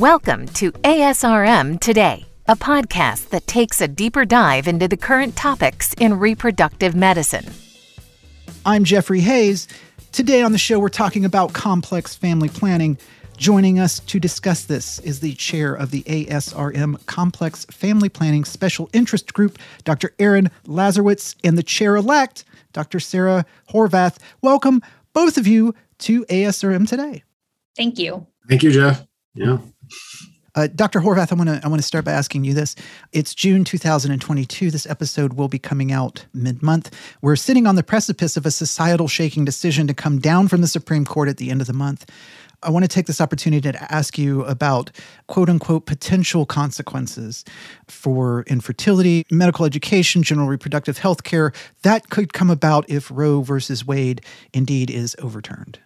Welcome to ASRM Today, a podcast that takes a deeper dive into the current topics in reproductive medicine. I'm Jeffrey Hayes. Today on the show, we're talking about complex family planning. Joining us to discuss this is the chair of the ASRM Complex Family Planning Special Interest Group, Dr. Aaron Lazorwitz, and the chair elect, Dr. Sarah Horvath. Welcome, both of you, to ASRM today. Thank you. Thank you, Jeff. Yeah. Uh, Dr. Horvath, I want to I want to start by asking you this. It's June 2022. This episode will be coming out mid-month. We're sitting on the precipice of a societal shaking decision to come down from the Supreme Court at the end of the month. I want to take this opportunity to ask you about quote unquote potential consequences for infertility, medical education, general reproductive health care that could come about if Roe versus Wade indeed is overturned.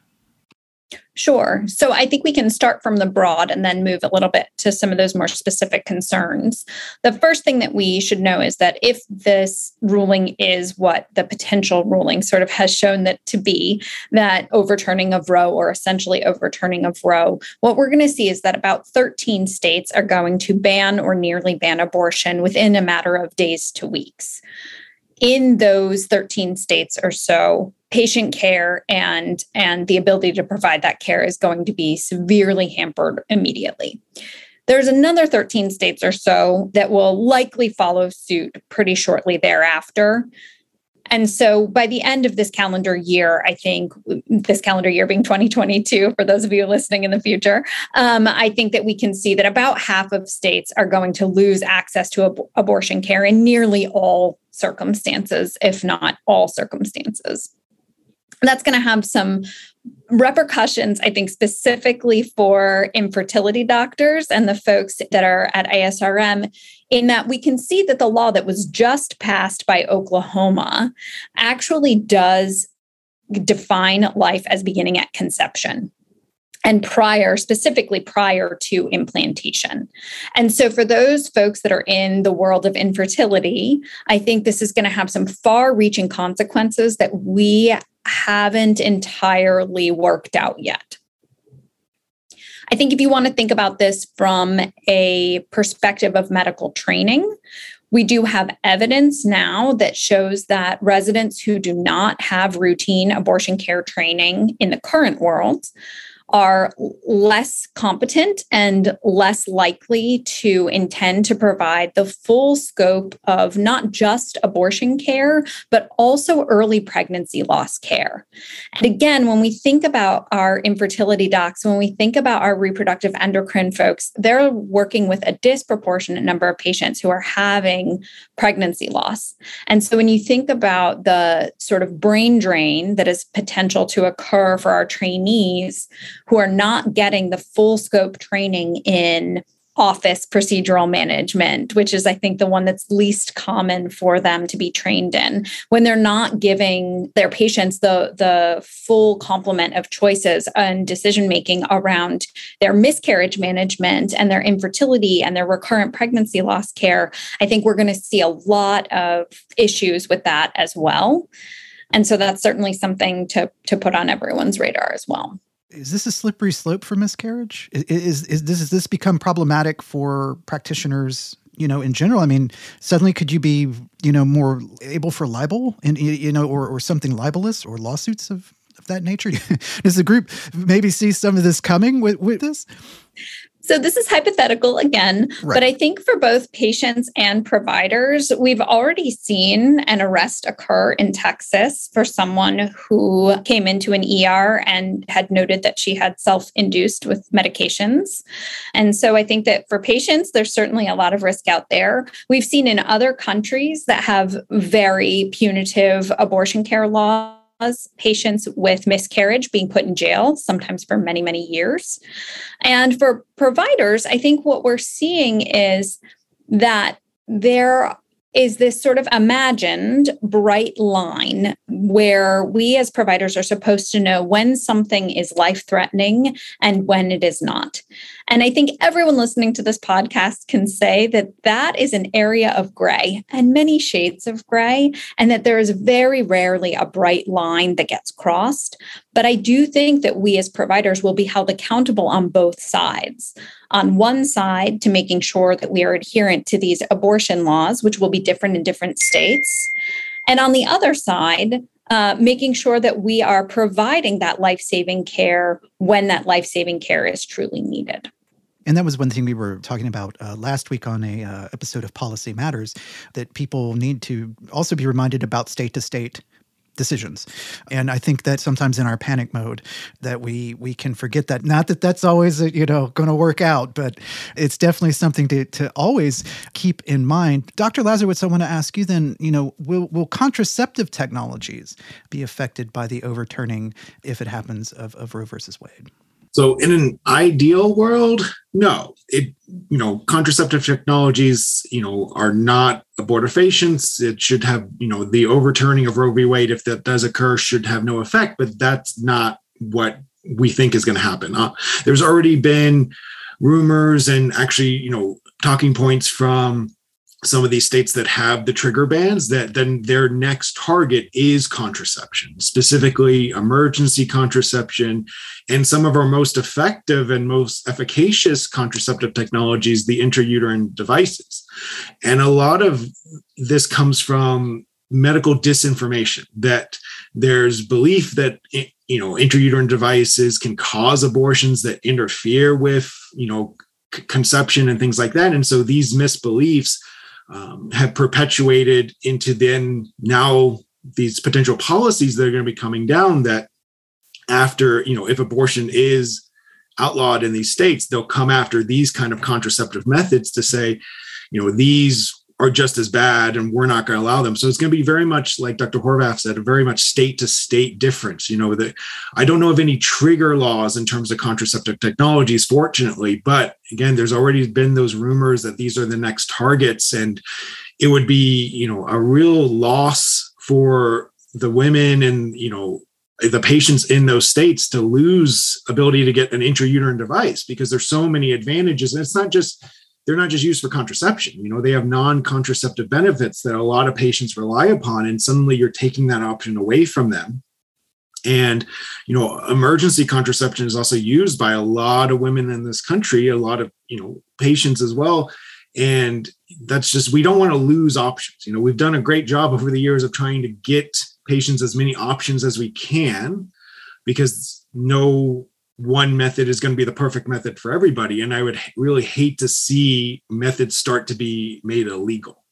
Sure. So I think we can start from the broad and then move a little bit to some of those more specific concerns. The first thing that we should know is that if this ruling is what the potential ruling sort of has shown that to be, that overturning of Roe or essentially overturning of Roe, what we're going to see is that about 13 states are going to ban or nearly ban abortion within a matter of days to weeks. In those 13 states or so, patient care and and the ability to provide that care is going to be severely hampered immediately. There's another 13 states or so that will likely follow suit pretty shortly thereafter. And so by the end of this calendar year, I think this calendar year being 2022, for those of you listening in the future, um, I think that we can see that about half of states are going to lose access to ab- abortion care in nearly all circumstances, if not all circumstances that's going to have some repercussions, I think, specifically for infertility doctors and the folks that are at ASRM, in that we can see that the law that was just passed by Oklahoma actually does define life as beginning at conception and prior, specifically prior to implantation. And so, for those folks that are in the world of infertility, I think this is going to have some far reaching consequences that we haven't entirely worked out yet. I think if you want to think about this from a perspective of medical training, we do have evidence now that shows that residents who do not have routine abortion care training in the current world are less competent and less likely to intend to provide the full scope of not just abortion care, but also early pregnancy loss care. And again, when we think about our infertility docs, when we think about our reproductive endocrine folks, they're working with a disproportionate number of patients who are having pregnancy loss. And so when you think about the sort of brain drain that is potential to occur for our trainees, who are not getting the full scope training in office procedural management, which is, I think, the one that's least common for them to be trained in. When they're not giving their patients the, the full complement of choices and decision making around their miscarriage management and their infertility and their recurrent pregnancy loss care, I think we're going to see a lot of issues with that as well. And so that's certainly something to, to put on everyone's radar as well is this a slippery slope for miscarriage? Is, is, is this, this become problematic for practitioners you know in general? I mean suddenly could you be you know more able for libel and you know or, or something libelous or lawsuits of, of that nature? Does the group maybe see some of this coming with, with this so this is hypothetical again, right. but I think for both patients and providers, we've already seen an arrest occur in Texas for someone who came into an ER and had noted that she had self induced with medications. And so I think that for patients, there's certainly a lot of risk out there. We've seen in other countries that have very punitive abortion care laws patients with miscarriage being put in jail, sometimes for many, many years. And for providers, I think what we're seeing is that there is this sort of imagined bright line where we as providers are supposed to know when something is life threatening and when it is not. And I think everyone listening to this podcast can say that that is an area of gray and many shades of gray, and that there is very rarely a bright line that gets crossed. But I do think that we as providers will be held accountable on both sides. On one side, to making sure that we are adherent to these abortion laws, which will be different in different states. And on the other side, uh, making sure that we are providing that life saving care when that life saving care is truly needed. And that was one thing we were talking about uh, last week on a uh, episode of Policy Matters that people need to also be reminded about state to state decisions. And i think that sometimes in our panic mode that we we can forget that. Not that that's always uh, you know going to work out but it's definitely something to to always keep in mind. Dr lazorwitz i want to ask you then you know will will contraceptive technologies be affected by the overturning if it happens of, of roe versus wade? So in an ideal world, no. It you know, contraceptive technologies, you know, are not abortifacients. It should have, you know, the overturning of Roe v. Wade, if that does occur, should have no effect, but that's not what we think is going to happen. Uh, there's already been rumors and actually, you know, talking points from some of these states that have the trigger bans that then their next target is contraception specifically emergency contraception. And some of our most effective and most efficacious contraceptive technologies the intrauterine devices. And a lot of this comes from medical disinformation that there's belief that eh, you know intrauterine devices can cause abortions that interfere with you know conception and things like that. And so these misbeliefs um, have perpetuated into then now these potential policies that are going to be coming down that after you know if abortion is outlawed in these states they'll come after these kind of contraceptive methods to say you know these are just as bad and we're not going to allow them. So it's going to be very much like dr horvath said a very much state to state difference you know that i don't know of any trigger laws in terms of contraceptive technologies fortunately but again there's already been those rumors that these are the next targets and it would be you know a real loss for the women and you know the patients in those states to lose ability to get an intrauterine device because there's so many advantages. And it's not just they're not just used for contraception. You know, they have non-contraceptive benefits that a lot of patients rely upon, and suddenly you're taking that option away from them. And you know, emergency contraception is also used by a lot of women in this country, a lot of you know patients as well. And that's just we don't want to lose options. You know, we've done a great job over the years of trying to get patients as many options as we can because no one method is going to be the perfect method for everybody. And I would really hate to see methods start to be made illegal.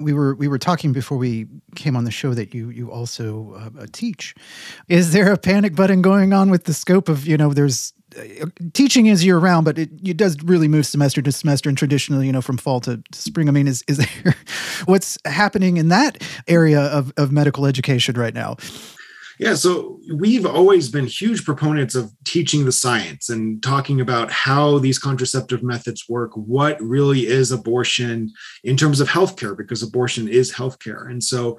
We were we were talking before we came on the show that you you also uh, uh teach. Is there a panic button going on with the scope of you know there's uh, teaching is year round, but it, it does really move semester to semester and traditionally, you know, from fall to, spring. I mean, is, is there what's happening in that area of, of medical education right now? Yeah, so we've always been huge proponents of teaching the science and talking about how these contraceptive methods work, what really is abortion in terms of healthcare, because abortion is healthcare. And so,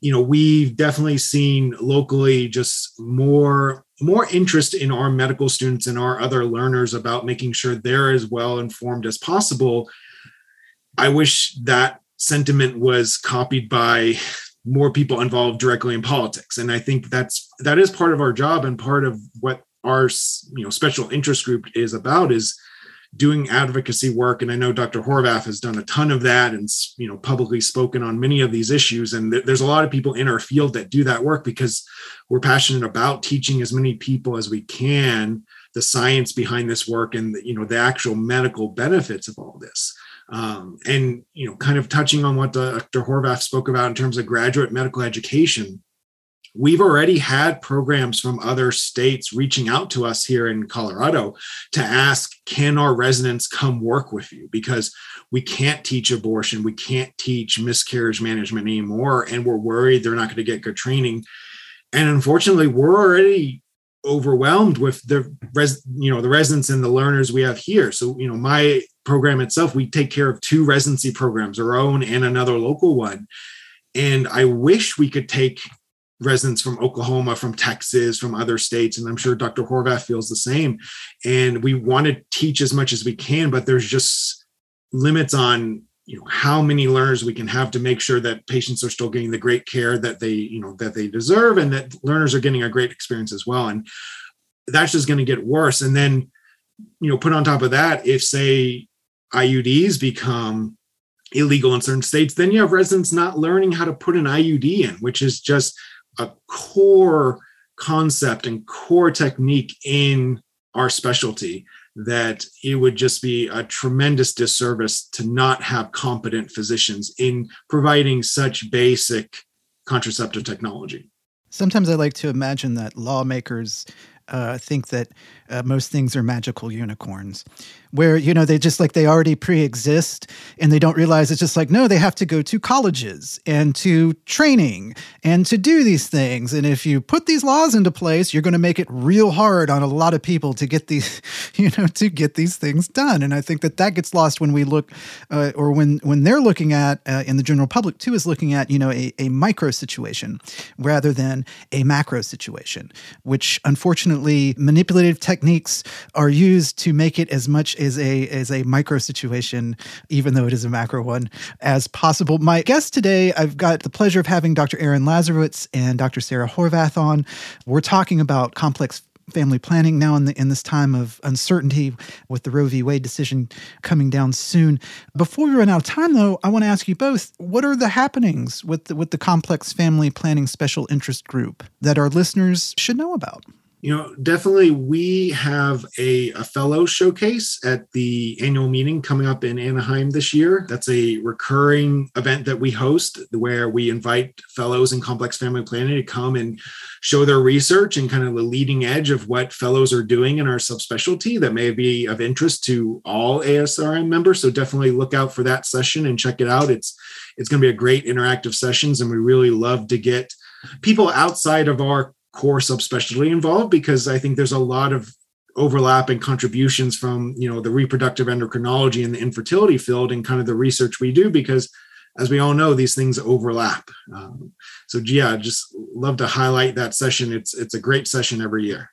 you know, we've definitely seen locally just more more interest in our medical students and our other learners about making sure they're as well informed as possible. I wish that sentiment was copied by more people involved directly in politics. And i think that's that is part of our job and part of what our you know special interest group is about is doing advocacy work. And i know dr horvath has done a ton of that and you know publicly spoken on many of these issues. And th- there's a lot of people in our field that do that work because we're passionate about teaching as many people as we can the science behind this work and the, you know the actual medical benefits of all this um, and you know, kind of touching on what Dr. Horvath spoke about in terms of graduate medical education, we've already had programs from other states reaching out to us here in Colorado to ask, can our residents come work with you? Because we can't teach abortion, we can't teach miscarriage management anymore, and we're worried they're not going to get good training. And unfortunately, we're already overwhelmed with the res you know the residents and the learners we have here. So you know my program itself we take care of two residency programs our own and another local one. And i wish we could take residents from oklahoma from texas from other states and i'm sure dr horvath feels the same. And we want to teach as much as we can but there's just limits on you know how many learners we can have to make sure that patients are still getting the great care that they you know that they deserve and that learners are getting a great experience as well. And that's just going to get worse. And then you know put on top of that if say iuds become illegal in certain states then you have residents not learning how to put an iud in which is just a core concept and core technique in our specialty that it would just be a tremendous disservice to not have competent physicians in providing such basic contraceptive technology. Sometimes I like to imagine that lawmakers uh, think that uh, most things are magical unicorns where you know they just like they already pre-exist and they don't realize it's just like no they have to go to colleges and to training and to do these things. And if you put these laws into place you're going to make it real hard on a lot of people to get these you know to get these things done. And i think that that gets lost when we look uh, or when when they're looking at uh, in the general public too is looking at you know a, a micro situation rather than a macro situation which unfortunately manipulative techniques are used to make it as much is a is a micro situation, even though it is a macro one, as possible. My guest today, I've got the pleasure of having Dr. Aaron Lazorwitz and Dr. Sarah Horvath on. We're talking about complex family planning now in the in this time of uncertainty with the Roe v. Wade decision coming down soon. Before we run out of time, though, I want to ask you both: What are the happenings with the, with the complex family planning special interest group that our listeners should know about? You know definitely we have a, a fellow showcase at the annual meeting coming up in anaheim this year. That's a recurring event that we host where we invite fellows in complex family planning to come and show their research and kind of the leading edge of what fellows are doing in our subspecialty that may be of interest to all asrm members. So definitely look out for that session and check it out. It's it's going to be a great interactive sessions and we really love to get people outside of our core subspecialty involved because I think there's a lot of overlap and contributions from you know the reproductive endocrinology and the infertility field and kind of the research we do because as we all know these things overlap. Um, so yeah just love to highlight that session. It's it's a great session every year.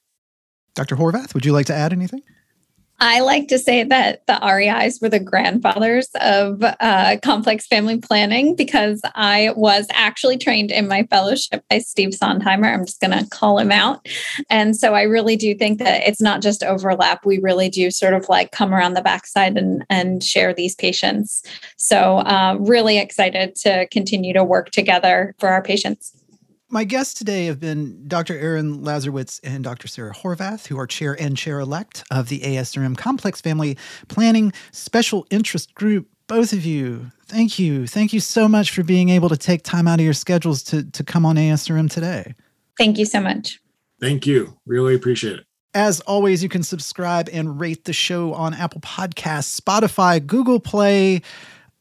Dr horvath would you like to add anything I like to say that the REIs were the grandfathers of uh, complex family planning because I was actually trained in my fellowship by Steve Sondheimer. I'm just going to call him out. And so I really do think that it's not just overlap. We really do sort of like come around the backside and, and share these patients. So, uh, really excited to continue to work together for our patients. My guests today have been Dr. Aaron Lazorwitz and Dr. Sarah Horvath, who are chair and chair elect of the ASRM Complex Family Planning Special Interest Group. Both of you, thank you. Thank you so much for being able to take time out of your schedules to, to come on ASRM today. Thank you so much. Thank you. Really appreciate it. As always, you can subscribe and rate the show on Apple Podcasts, Spotify, Google Play.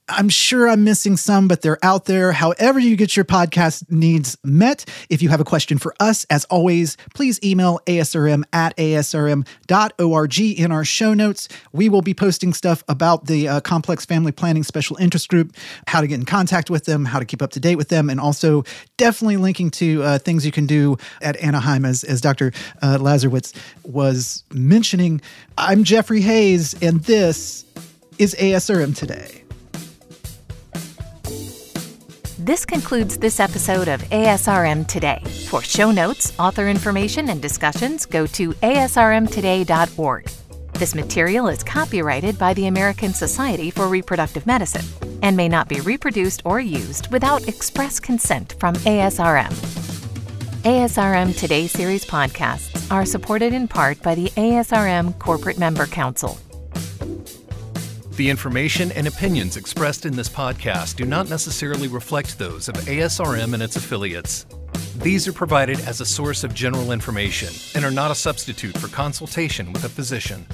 I'm sure I'm missing some, but they're out there. However, you get your podcast needs met. If you have a question for us, as always, please email asrm at asrm.org in our show notes. We will be posting stuff about the uh, Complex Family Planning Special Interest Group, how to get in contact with them, how to keep up to date with them, and also definitely linking to uh, things you can do at Anaheim, as, as Dr. Uh, Lazorwitz was mentioning. I'm Jeffrey Hayes, and this is ASRM Today. This concludes this episode of ASRM Today. For show notes, author information, and discussions, go to asrmtoday.org. This material is copyrighted by the American Society for Reproductive Medicine and may not be reproduced or used without express consent from ASRM. ASRM Today series podcasts are supported in part by the ASRM Corporate Member Council. The information and opinions expressed in this podcast do not necessarily reflect those of ASRM and its affiliates. These are provided as a source of general information and are not a substitute for consultation with a physician.